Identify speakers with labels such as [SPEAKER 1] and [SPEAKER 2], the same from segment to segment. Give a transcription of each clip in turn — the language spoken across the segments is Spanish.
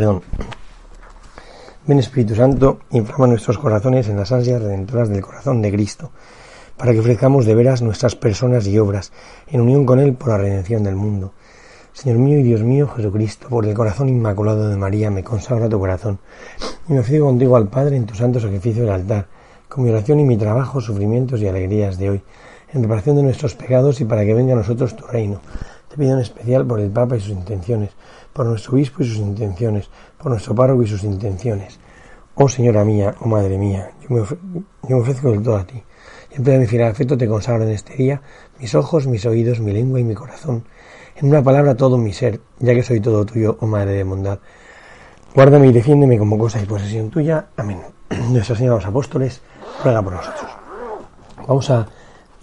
[SPEAKER 1] Perdón. Ven Espíritu Santo, inflama nuestros corazones en las ansias redentoras del corazón de Cristo, para que ofrezcamos de veras nuestras personas y obras, en unión con Él por la redención del mundo. Señor mío y Dios mío, Jesucristo, por el corazón inmaculado de María, me consagra tu corazón, y me ofrezco contigo al Padre en tu santo sacrificio del altar, con mi oración y mi trabajo, sufrimientos y alegrías de hoy, en reparación de nuestros pecados y para que venga a nosotros tu reino. Te pido en especial por el Papa y sus intenciones, por nuestro obispo y sus intenciones, por nuestro párroco y sus intenciones. Oh Señora mía, oh Madre mía, yo me, ofrezco del todo a ti. Y en pleno mi fiel afecto te consagro en este día mis ojos, mis oídos, mi lengua y mi corazón. En una palabra todo mi ser, ya que soy todo tuyo, oh Madre de bondad. Guárdame y defiéndeme como cosa y posesión tuya. Amén. Nuestra Señora los Apóstoles, ruega por nosotros. Vamos a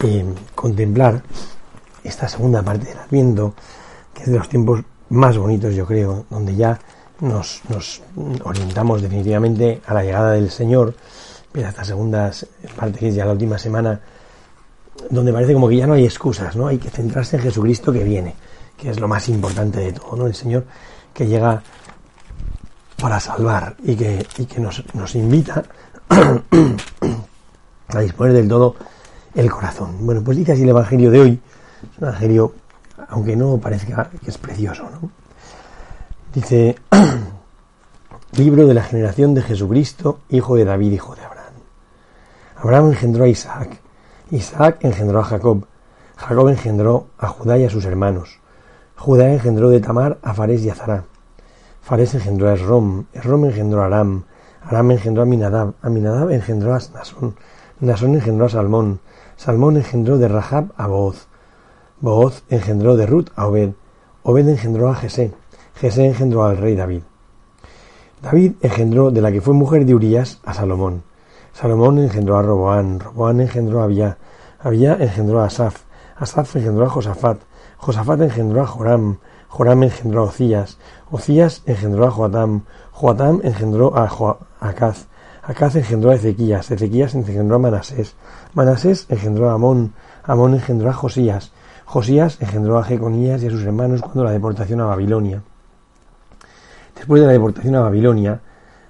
[SPEAKER 1] eh, contemplar esta segunda parte del Adviento, que es de los tiempos más bonitos, yo creo, donde ya nos, nos orientamos definitivamente a la llegada del Señor, pero esta segunda parte, que es ya la última semana, donde parece como que ya no hay excusas, ¿no? Hay que centrarse en Jesucristo que viene, que es lo más importante de todo, ¿no? El Señor que llega para salvar y que, y que nos, nos invita a disponer del todo el corazón. Bueno, pues dice así el Evangelio de hoy, es un aunque no parezca que es precioso, ¿no? Dice, libro de la generación de Jesucristo, hijo de David, hijo de Abraham. Abraham engendró a Isaac, Isaac engendró a Jacob, Jacob engendró a Judá y a sus hermanos, Judá engendró de Tamar a Fares y a Zará, Fares engendró a Esrom, Esrom engendró a Aram, Aram engendró a Minadab, Aminadab engendró a Nasón, Nasón engendró a Salmón, Salmón engendró de Rahab a Booz, Booz engendró de Ruth a Obed, Obed engendró a Jesé, Jesé engendró al rey David. David engendró de la que fue mujer de Urías a Salomón. Salomón engendró a Roboán, Roboán engendró a Abiyá, Abiyá engendró a Asaf, Asaf engendró a Josafat, Josafat engendró a Joram, Joram engendró a Ocías, Ocías engendró a Joatam, Joatam engendró a Acaz, Acaz engendró a Ezequías, Ezequías engendró a Manasés, Manasés engendró a Amón, Amón engendró a Josías, Josías engendró a Jeconías y a sus hermanos cuando la deportación a Babilonia. Después de la deportación a Babilonia,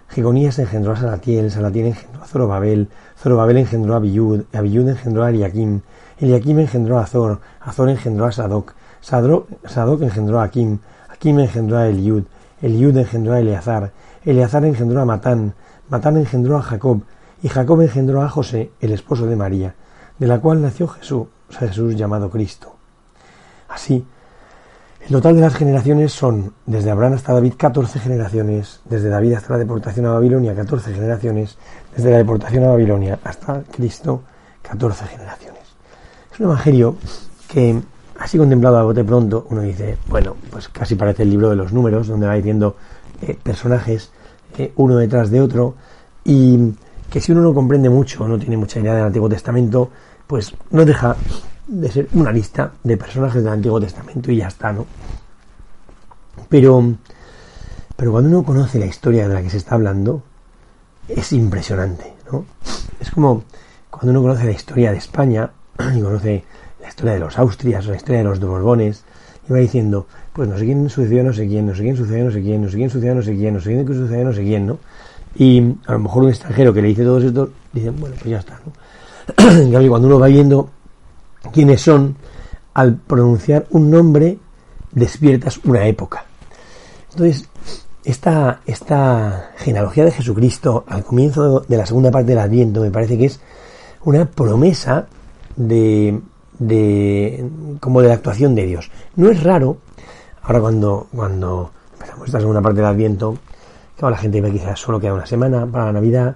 [SPEAKER 1] Jeconías engendró a Salatiel, Salatiel engendró a Zorobabel, Zorobabel engendró a Abiyud, Abiyud engendró a Eliakim, Eliakim engendró a Azor, Azor engendró a Sadoc, Sadoc, engendró a Akim, Akim engendró a Eliud, Eliud engendró a Eleazar, Eleazar engendró a Matán, Matán engendró a Jacob, y Jacob engendró a José, el esposo de María, de la cual nació Jesús, Jesús llamado Cristo. Así, el total de las generaciones son, desde Abraham hasta David, 14 generaciones, desde David hasta la deportación a Babilonia, 14 generaciones, desde la deportación a Babilonia hasta Cristo, 14 generaciones. Es un evangelio que, así contemplado a bote pronto, uno dice, bueno, pues casi parece el libro de los números, donde va diciendo eh, personajes eh, uno detrás de otro, y que si uno no comprende mucho, no tiene mucha idea del Antiguo Testamento, pues no deja de ser una lista de personajes del Antiguo Testamento y ya está, ¿no? Pero, pero cuando uno conoce la historia de la que se está hablando, es impresionante, ¿no? Es como cuando uno conoce la historia de España y conoce la historia de los Austrias, la historia de los Borbones, y va diciendo, pues no sé quién sucedió, no sé quién, no sé quién sucedió, no sé quién, no sé quién sucedió, no sé quién, no sé quién sucedió, no sé quién, ¿no? Y a lo mejor un extranjero que le dice todo esto, dice, bueno, pues ya está, ¿no? cambio, cuando uno va viendo quiénes son, al pronunciar un nombre despiertas una época. Entonces, esta, esta genealogía de Jesucristo al comienzo de la segunda parte del Adviento me parece que es una promesa de, de como de la actuación de Dios. No es raro, ahora cuando, cuando empezamos esta segunda parte del Adviento, que la gente ve quizás solo queda una semana para la Navidad,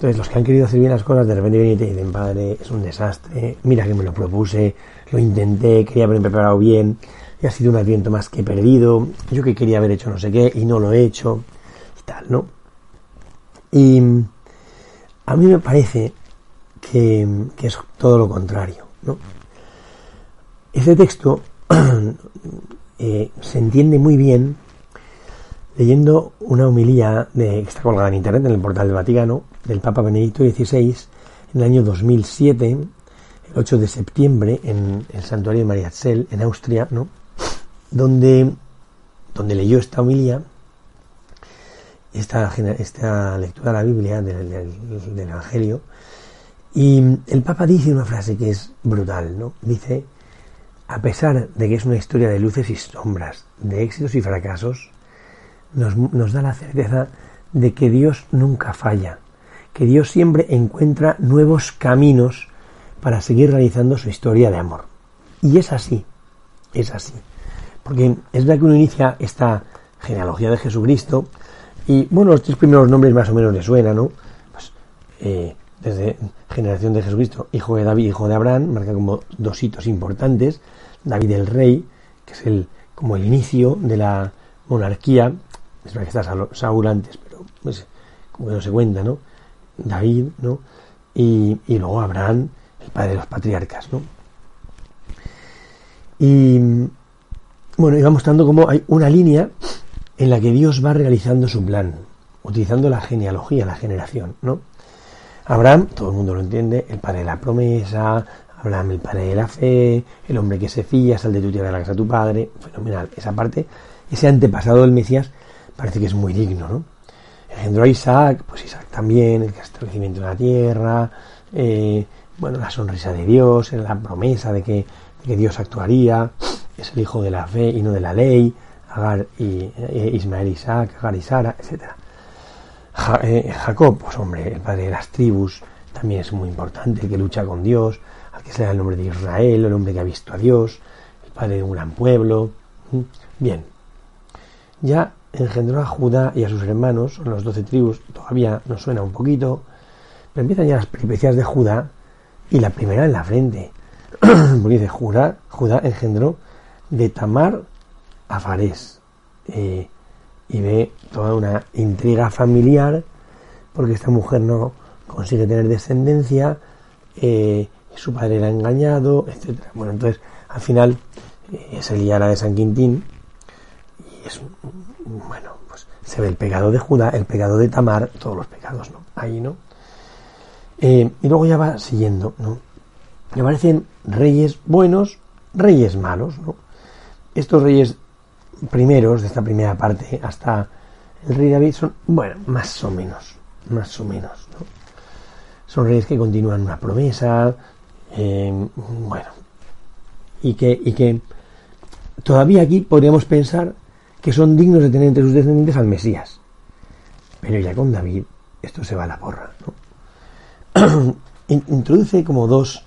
[SPEAKER 1] entonces, los que han querido hacer bien las cosas, de repente vienen y te dicen, padre, es un desastre, mira que me lo propuse, lo intenté, quería haberme preparado bien, y ha sido un adviento más que perdido, yo que quería haber hecho no sé qué, y no lo he hecho, y tal, ¿no? Y a mí me parece que, es todo lo contrario, ¿no? Este texto eh, se entiende muy bien leyendo una homilía de, que está colgada en internet en el portal del Vaticano del Papa Benedicto XVI en el año 2007, el 8 de septiembre, en el santuario de María Zell, en Austria, ¿no? donde, donde leyó esta homilía esta, esta lectura de la Biblia, del, del, Evangelio, y el Papa dice una frase que es brutal, ¿no? Dice, a pesar de que es una historia de luces y sombras, de éxitos y fracasos, nos, nos da la certeza de que Dios nunca falla, que Dios siempre encuentra nuevos caminos para seguir realizando su historia de amor. Y es así, es así. Porque es verdad que uno inicia esta genealogía de Jesucristo y, bueno, los tres primeros nombres más o menos le suenan, ¿no? Pues, eh, desde generación de Jesucristo, hijo de David, hijo de Abraham, marca como dos hitos importantes. David el rey, que es el como el inicio de la monarquía. Es verdad que está Saúl antes, pero pues, como no se cuenta, ¿no? David, ¿no? Y, y luego Abraham, el padre de los patriarcas, ¿no? Y bueno, iba mostrando cómo hay una línea en la que Dios va realizando su plan, utilizando la genealogía, la generación, ¿no? Abraham, todo el mundo lo entiende, el padre de la promesa, Abraham el padre de la fe, el hombre que se fía, sal de tu tierra de la casa de tu padre, fenomenal. Esa parte, ese antepasado del Mesías, parece que es muy digno, ¿no? Engendró a Isaac, pues Isaac también, el establecimiento de la tierra, eh, bueno, la sonrisa de Dios, la promesa de que Dios actuaría, es el hijo de la fe y no de la ley, Agar y eh, Ismael Isaac, Agar y Sara, etc. Eh, Jacob, pues hombre, el padre de las tribus, también es muy importante, el que lucha con Dios, al que se le da el nombre de Israel, el hombre que ha visto a Dios, el padre de un gran pueblo. Bien, ya engendró a Judá y a sus hermanos, las doce tribus, todavía nos suena un poquito, pero empiezan ya las peripecias de Judá y la primera en la frente. porque dice, Judá, Judá engendró de Tamar a Farés. Eh, y ve toda una intriga familiar, porque esta mujer no consigue tener descendencia, eh, su padre era engañado, etc. Bueno, entonces, al final, eh, es el Yara de San Quintín, y es, bueno, pues se ve el pecado de Judá, el pecado de Tamar, todos los pecados, ¿no? Ahí, ¿no? y luego ya va siguiendo, ¿no? me parecen reyes buenos, reyes malos. ¿no? Estos reyes primeros de esta primera parte hasta el rey David son, bueno, más o menos, más o menos. ¿no? Son reyes que continúan una promesa, eh, bueno, y que, y que todavía aquí podríamos pensar que son dignos de tener entre sus descendientes al Mesías. Pero ya con David esto se va a la porra. ¿no? Introduce como dos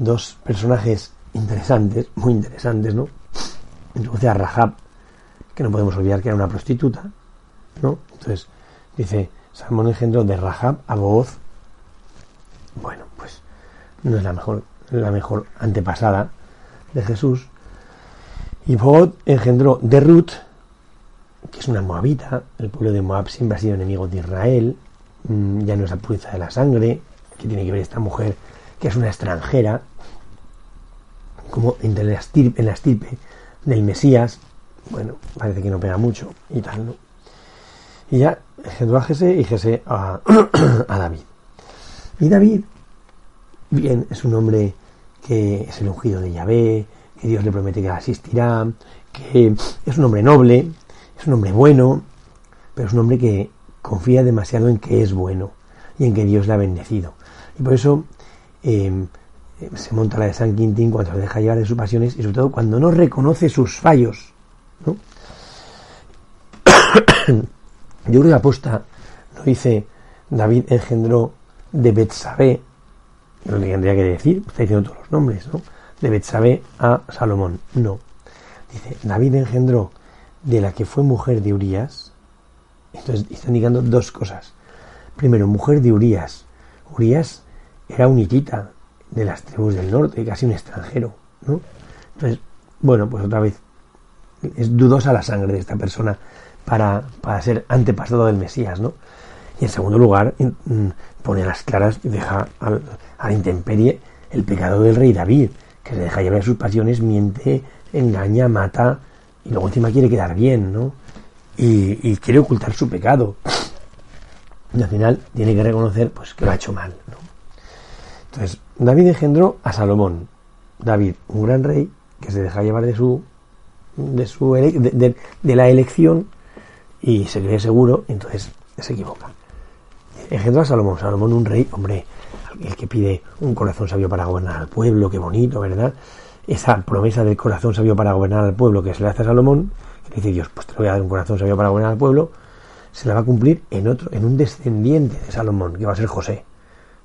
[SPEAKER 1] dos personajes interesantes, muy interesantes, ¿no? Introduce a Rahab, que no podemos olvidar que era una prostituta, ¿no? Entonces, dice, Salmón engendró de Rahab a Booz. Bueno, pues no es la mejor, la mejor antepasada de Jesús. Y Booz engendró de Ruth, que es una moabita, el pueblo de Moab siempre ha sido enemigo de Israel, mm, ya no es la pureza de la sangre, que tiene que ver esta mujer que es una extranjera, como en la estirpe, en la estirpe del Mesías, bueno, parece que no pega mucho y tal, ¿no? Y ya engendró a y a, a David. Y David, bien, es un hombre que es el ungido de Yahvé, que Dios le promete que asistirá, que es un hombre noble, es un hombre bueno, pero es un hombre que confía demasiado en que es bueno y en que Dios le ha bendecido. Y por eso Em, se monta la de San Quintín cuando se deja llevar de sus pasiones y sobre todo cuando no reconoce sus fallos. ¿no? Yo creo que aposta, no dice David engendró de Betsabé, que tendría que decir, está diciendo todos los nombres, ¿no? De Betsabé a Salomón. No. Dice, David engendró de la que fue mujer de Urias. Entonces está indicando dos cosas. Primero, mujer de Urias. Urias era un hitita de las tribus del norte, casi un extranjero, ¿no? Entonces, bueno, pues otra vez, es dudosa la sangre de esta persona para, para ser antepasado del Mesías, ¿no? Y en segundo lugar, mm, pone a las claras y deja a la intemperie el pecado del rey David, que se deja llevar sus pasiones, miente, engaña, mata, y luego encima quiere quedar bien, ¿no? Y, quiere ocultar su pecado. Y al final tiene que reconocer pues que lo ha hecho mal, ¿no? Entonces, David engendró a Salomón. David, un gran rey que se deja llevar de su de su de, la elección y se cree seguro, entonces se equivoca. Engendró a Salomón, Salomón un rey, hombre, el que pide un corazón sabio para gobernar al pueblo, qué bonito, ¿verdad? Esa promesa del corazón sabio para gobernar al pueblo que se le hace a Salomón, que dice Dios, pues te voy a dar un corazón sabio para gobernar al pueblo, se la va a cumplir en otro, en un descendiente de Salomón, que va a ser José,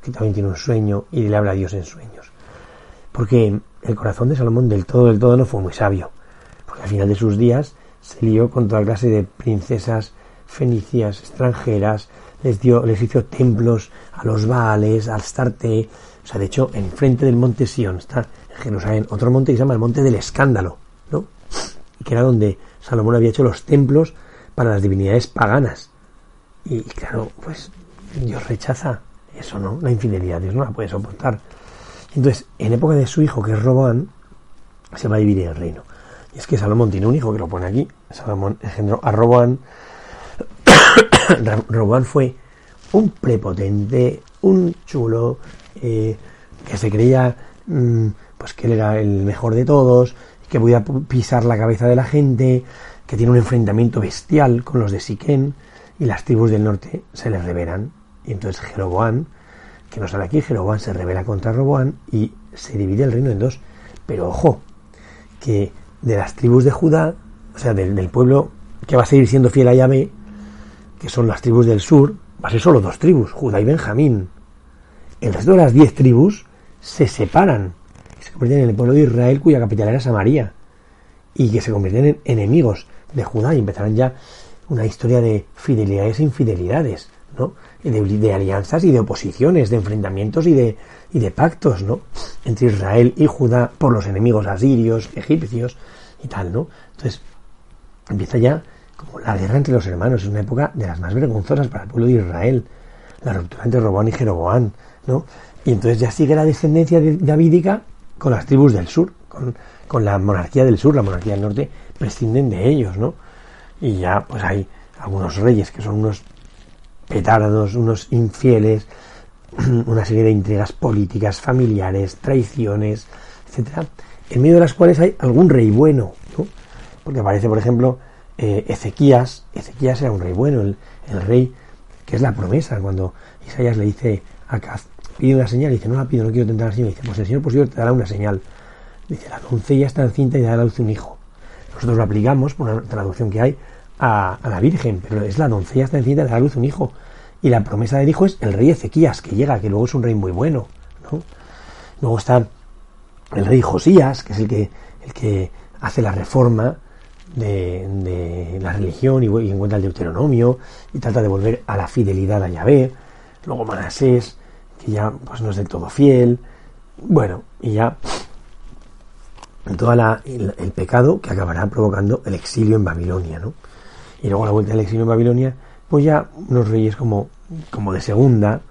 [SPEAKER 1] que también tiene un sueño y le habla a Dios en sueños. Porque el corazón de Salomón del todo, del todo no fue muy sabio, porque al final de sus días se lió con toda clase de princesas fenicias extranjeras, les dio, les hizo templos a los Baales, al Starte, o sea, de hecho, enfrente del monte Sion está en Jerusalén otro monte que se llama el monte del escándalo, ¿no? que era donde Salomón había hecho los templos para las divinidades paganas. Y claro, pues Dios rechaza eso, ¿no? La infidelidad, Dios no la puede soportar. Entonces, en época de su hijo, que es Roboán, se va a dividir el reino. Y es que Salomón tiene un hijo que lo pone aquí. Salomón engendró a Roboán. Roboán fue un prepotente, un chulo, eh, que se creía mm, pues que él era el mejor de todos, que podía pisar la cabeza de la gente, que tiene un enfrentamiento bestial con los de Siquén, y las tribus del norte se le revelan. Y entonces Jeroboán, que no sale aquí, Jeroboán se revela contra Roboán y se divide el reino en dos. Pero ojo, que de las tribus de Judá, o sea, del, pueblo que va a seguir siendo fiel a Yahvé, que son las tribus del sur, va a ser solo dos tribus, Judá y Benjamín. El resto de las diez tribus se separan se convierten en el pueblo de Israel cuya capital era Samaria y que se convierten en enemigos de Judá y empezarán ya una historia de fidelidades e infidelidades, ¿no? Y de, alianzas y de oposiciones, de enfrentamientos y de, y de pactos, ¿no? Entre Israel y Judá por los enemigos asirios, egipcios y tal, ¿no? Entonces, empieza ya como la guerra entre los hermanos, es una época de las más vergonzosas para el pueblo de Israel, la ruptura entre Roboán y Jeroboán, ¿no? Y entonces ya sigue la descendencia davídica con las tribus del sur, con, con la monarquía del sur, la monarquía del norte, prescinden de ellos, ¿no? Y ya pues hay algunos reyes que son unos petardos, unos infieles, una serie de intrigas políticas, familiares, traiciones, etcétera, en medio de las cuales hay algún rey bueno, ¿no? Porque aparece, por ejemplo, eh, Ezequías, Ezequías era un rey bueno, el, rey que es la promesa, cuando Isaías le dice a Caz, pide una señal, y dice, no la pido, no quiero tentar al Señor, dice, pues el Señor por te dará una señal. Dice, la doncella está encinta y dará a luz un hijo. Nosotros lo aplicamos, por una traducción que hay, a, la Virgen, pero es la doncella está encinta y dará a luz un hijo. Y la promesa del hijo es el rey Ezequías, que llega, que luego es un rey muy bueno. ¿no? Luego está el rey Josías, que es el que, el que hace la reforma de, la religión y, y, encuentra el Deuteronomio y trata de volver a la fidelidad a Yahvé. Luego Manasés, que ya pues, no es del todo fiel. Bueno, y ya todo el, pecado que acabará provocando el exilio en Babilonia, ¿no? Y luego la vuelta del exilio en Babilonia, pues ya unos reyes como, como de segunda,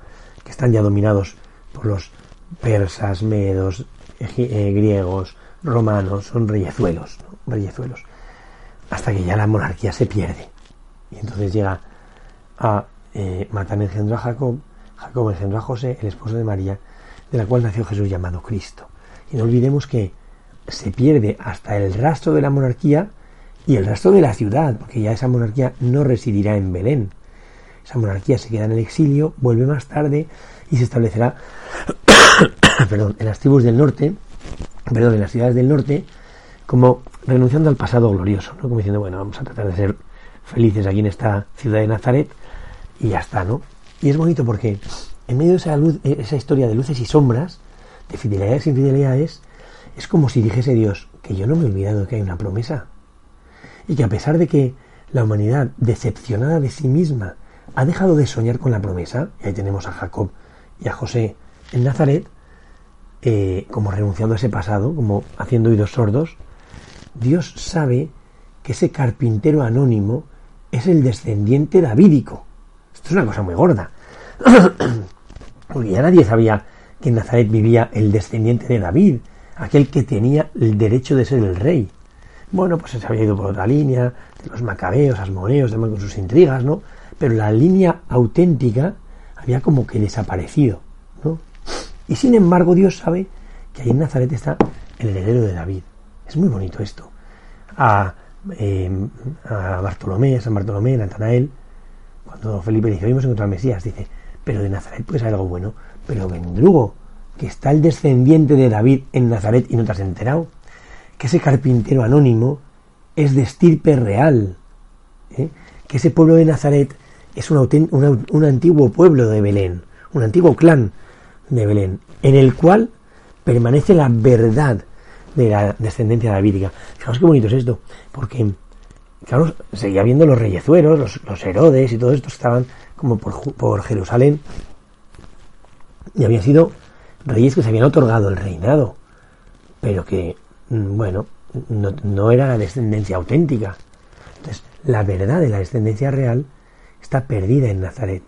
[SPEAKER 1] que están ya dominados por los persas, medos, eh, griegos, romanos, son reyezuelos, ¿no? reyezuelos, hasta que ya la monarquía se pierde. Y entonces llega a eh, engendró a Jacob, Jacob engendró a José, el esposo de María, de la cual nació Jesús llamado Cristo. Y no olvidemos que se pierde hasta el rastro de la monarquía y el rastro de la ciudad, porque ya esa monarquía no residirá en Belén. Esa monarquía se queda en el exilio, vuelve más tarde y se establecerá perdón, en las tribus del norte, perdón, en las ciudades del norte, como renunciando al pasado glorioso, ¿no? Como diciendo, bueno, vamos a tratar de ser felices aquí en esta ciudad de Nazaret y ya está, ¿no? Y es bonito porque en medio de esa, luz, esa historia de luces y sombras, de fidelidades e infidelidades, es como si dijese Dios que yo no me he olvidado de que hay una promesa. Y que a pesar de que la humanidad, decepcionada de sí misma, ha dejado de soñar con la promesa, y ahí tenemos a Jacob y a José en Nazaret, eh, como renunciando a ese pasado, como haciendo oídos sordos, Dios sabe que ese carpintero anónimo es el descendiente davídico. Esto es una cosa muy gorda. Porque ya nadie sabía que en Nazaret vivía el descendiente de David, aquel que tenía el derecho de ser el rey. Bueno, pues se había ido por otra línea, de los macabeos, asmoneos, demás con sus intrigas, ¿no? Pero la línea auténtica había como que desaparecido, ¿no? Y sin embargo Dios sabe que ahí en Nazaret está el heredero de David. Es muy bonito esto. A, eh, a Bartolomé, a San Bartolomé, Natanael, cuando Felipe dice, hemos encontrado Mesías, dice, pero de Nazaret pues hay algo bueno, pero Vendrugo, que está el descendiente de David en Nazaret y no te has enterado, que ese carpintero anónimo es de estirpe real, ¿eh? que ese pueblo de Nazaret es un, un antiguo pueblo de Belén, un antiguo clan de Belén, en el cual permanece la verdad de la descendencia davídica. Fijaos qué bonito es esto, porque, claro, seguía viendo los reyezueros, los, los Herodes y todo esto estaban como por, por Jerusalén, y habían sido reyes que se habían otorgado el reinado, pero que, mm, bueno, no, no era la descendencia auténtica. Entonces, la verdad de la descendencia real está perdida en Nazaret.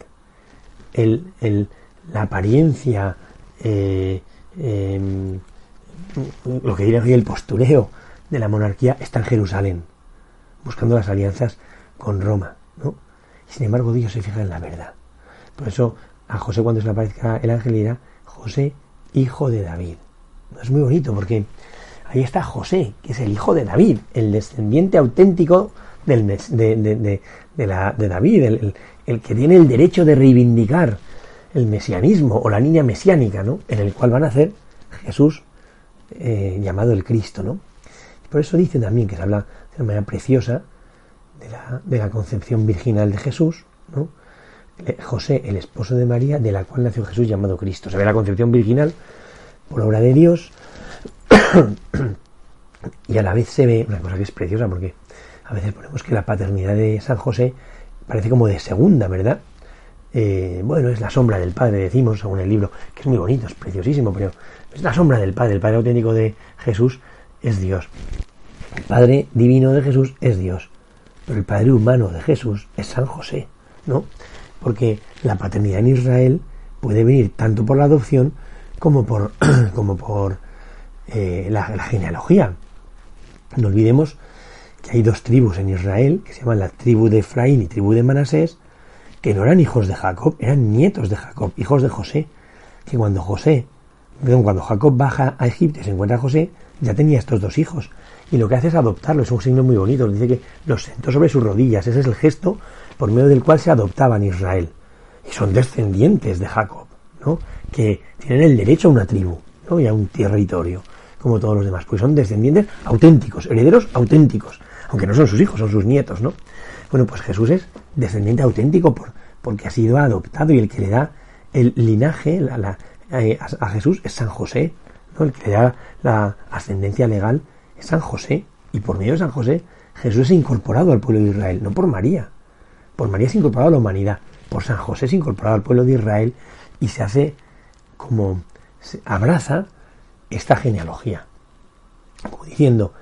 [SPEAKER 1] El, el, la apariencia, eh, em, lo que diría hoy el postureo de la monarquía está en Jerusalén, buscando las alianzas con Roma. ¿no? Sin embargo, Dios se fija en la verdad. Por eso a José cuando se le aparezca el ángel dirá, José, hijo de David. Es muy bonito porque ahí está José, que es el hijo de David, el descendiente auténtico del, de, la, de David, el, que tiene el derecho de reivindicar el mesianismo o la niña mesiánica, ¿no? En el cual van a nacer Jesús eh, llamado el Cristo, ¿no? Por eso dice también que se habla de una manera preciosa de la, de la concepción virginal de Jesús, ¿no? José, el esposo de María, de la cual nació Jesús llamado Cristo. Se ve la concepción virginal por obra de Dios y a la vez se ve una cosa que es preciosa porque a veces ponemos que la paternidad de San José parece como de segunda, ¿verdad? Eh, bueno, es la sombra del Padre, decimos, según el libro, que es muy bonito, es preciosísimo, pero es la sombra del Padre, el Padre auténtico de Jesús es Dios. El Padre divino de Jesús es Dios, pero el Padre humano de Jesús es San José, ¿no? Porque la paternidad en Israel puede venir tanto por la adopción como por, como por eh, la, la genealogía. No olvidemos que hay dos tribus en Israel, que se llaman la tribu de Efraín y tribu de Manasés, que no eran hijos de Jacob, eran nietos de Jacob, hijos de José, que cuando José, cuando Jacob baja a Egipto y se encuentra a José, ya tenía estos dos hijos. Y lo que hace es adoptarlo, es un signo muy bonito, dice que los sentó sobre sus rodillas, ese es el gesto por medio del cual se adoptaban Israel. Y son descendientes de Jacob, ¿no? Que tienen el derecho a una tribu, ¿no? Y a un territorio, como todos los demás, pues son descendientes auténticos, herederos auténticos, aunque no son sus hijos, son sus nietos, ¿no? Bueno, pues Jesús es descendiente auténtico por, porque ha sido adoptado y el que le da el linaje la, a, Jesús es San José, ¿no? el que le da la ascendencia legal es San José y por medio de San José Jesús es incorporado al pueblo de Israel, no por María. Por María es incorporado a la humanidad, por San José es incorporado al pueblo de Israel y se hace como abraza esta genealogía, como diciendo,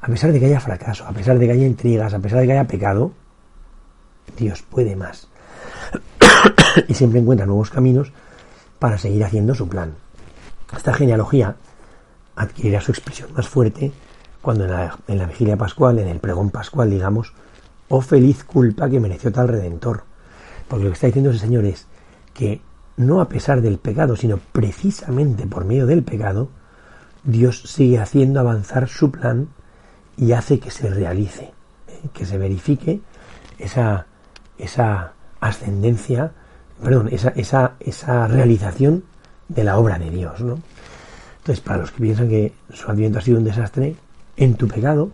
[SPEAKER 1] a pesar de que haya fracaso, a pesar de que haya intrigas, a pesar de que haya pecado, Dios puede más. y siempre encuentra nuevos caminos para seguir haciendo su plan. Esta genealogía adquirirá su expresión más fuerte cuando en la, en la vigilia pascual, en el pregón pascual, digamos, oh feliz culpa que mereció tal redentor. Porque lo que está diciendo ese Señor es que no a pesar del pecado, sino precisamente por medio del pecado, Dios sigue haciendo avanzar su plan y hace que se realice, ¿eh? que se verifique esa, esa ascendencia, perdón, esa, esa, esa realización de la obra de Dios, ¿no? Entonces, para los que piensan que su adviento ha sido un desastre, en tu pecado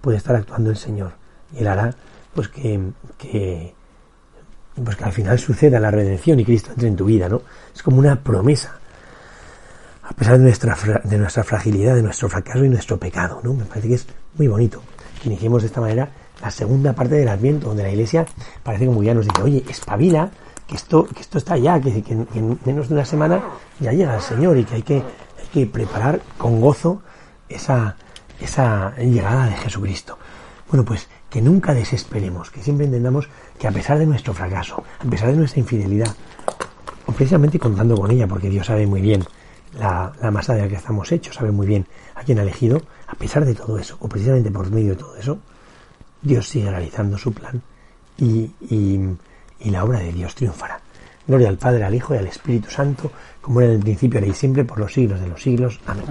[SPEAKER 1] puede estar actuando el Señor y Él hará pues que, que pues que al final suceda la redención y Cristo entre en tu vida, ¿no? Es como una promesa a pesar de nuestra, de nuestra fragilidad, de nuestro fracaso y nuestro pecado. ¿no? Me parece que es muy bonito que de esta manera la segunda parte del Adviento, donde la Iglesia parece como ya nos dice, oye, espabila, que esto, que esto está ya, que, en menos de una semana ya llega el Señor y que hay que, hay que preparar con gozo esa, esa llegada de Jesucristo. Bueno, pues que nunca desesperemos, que siempre entendamos que a pesar de nuestro fracaso, a pesar de nuestra infidelidad, o precisamente contando con ella, porque Dios sabe muy bien la, masa de la que estamos hechos, sabe muy bien a quién ha elegido, a pesar de todo eso, o precisamente por medio de todo eso, Dios sigue realizando su plan y, y la obra de Dios triunfará. Gloria al Padre, al Hijo y al Espíritu Santo, como era en el principio, ahora y siempre, por los siglos de los siglos. Amén.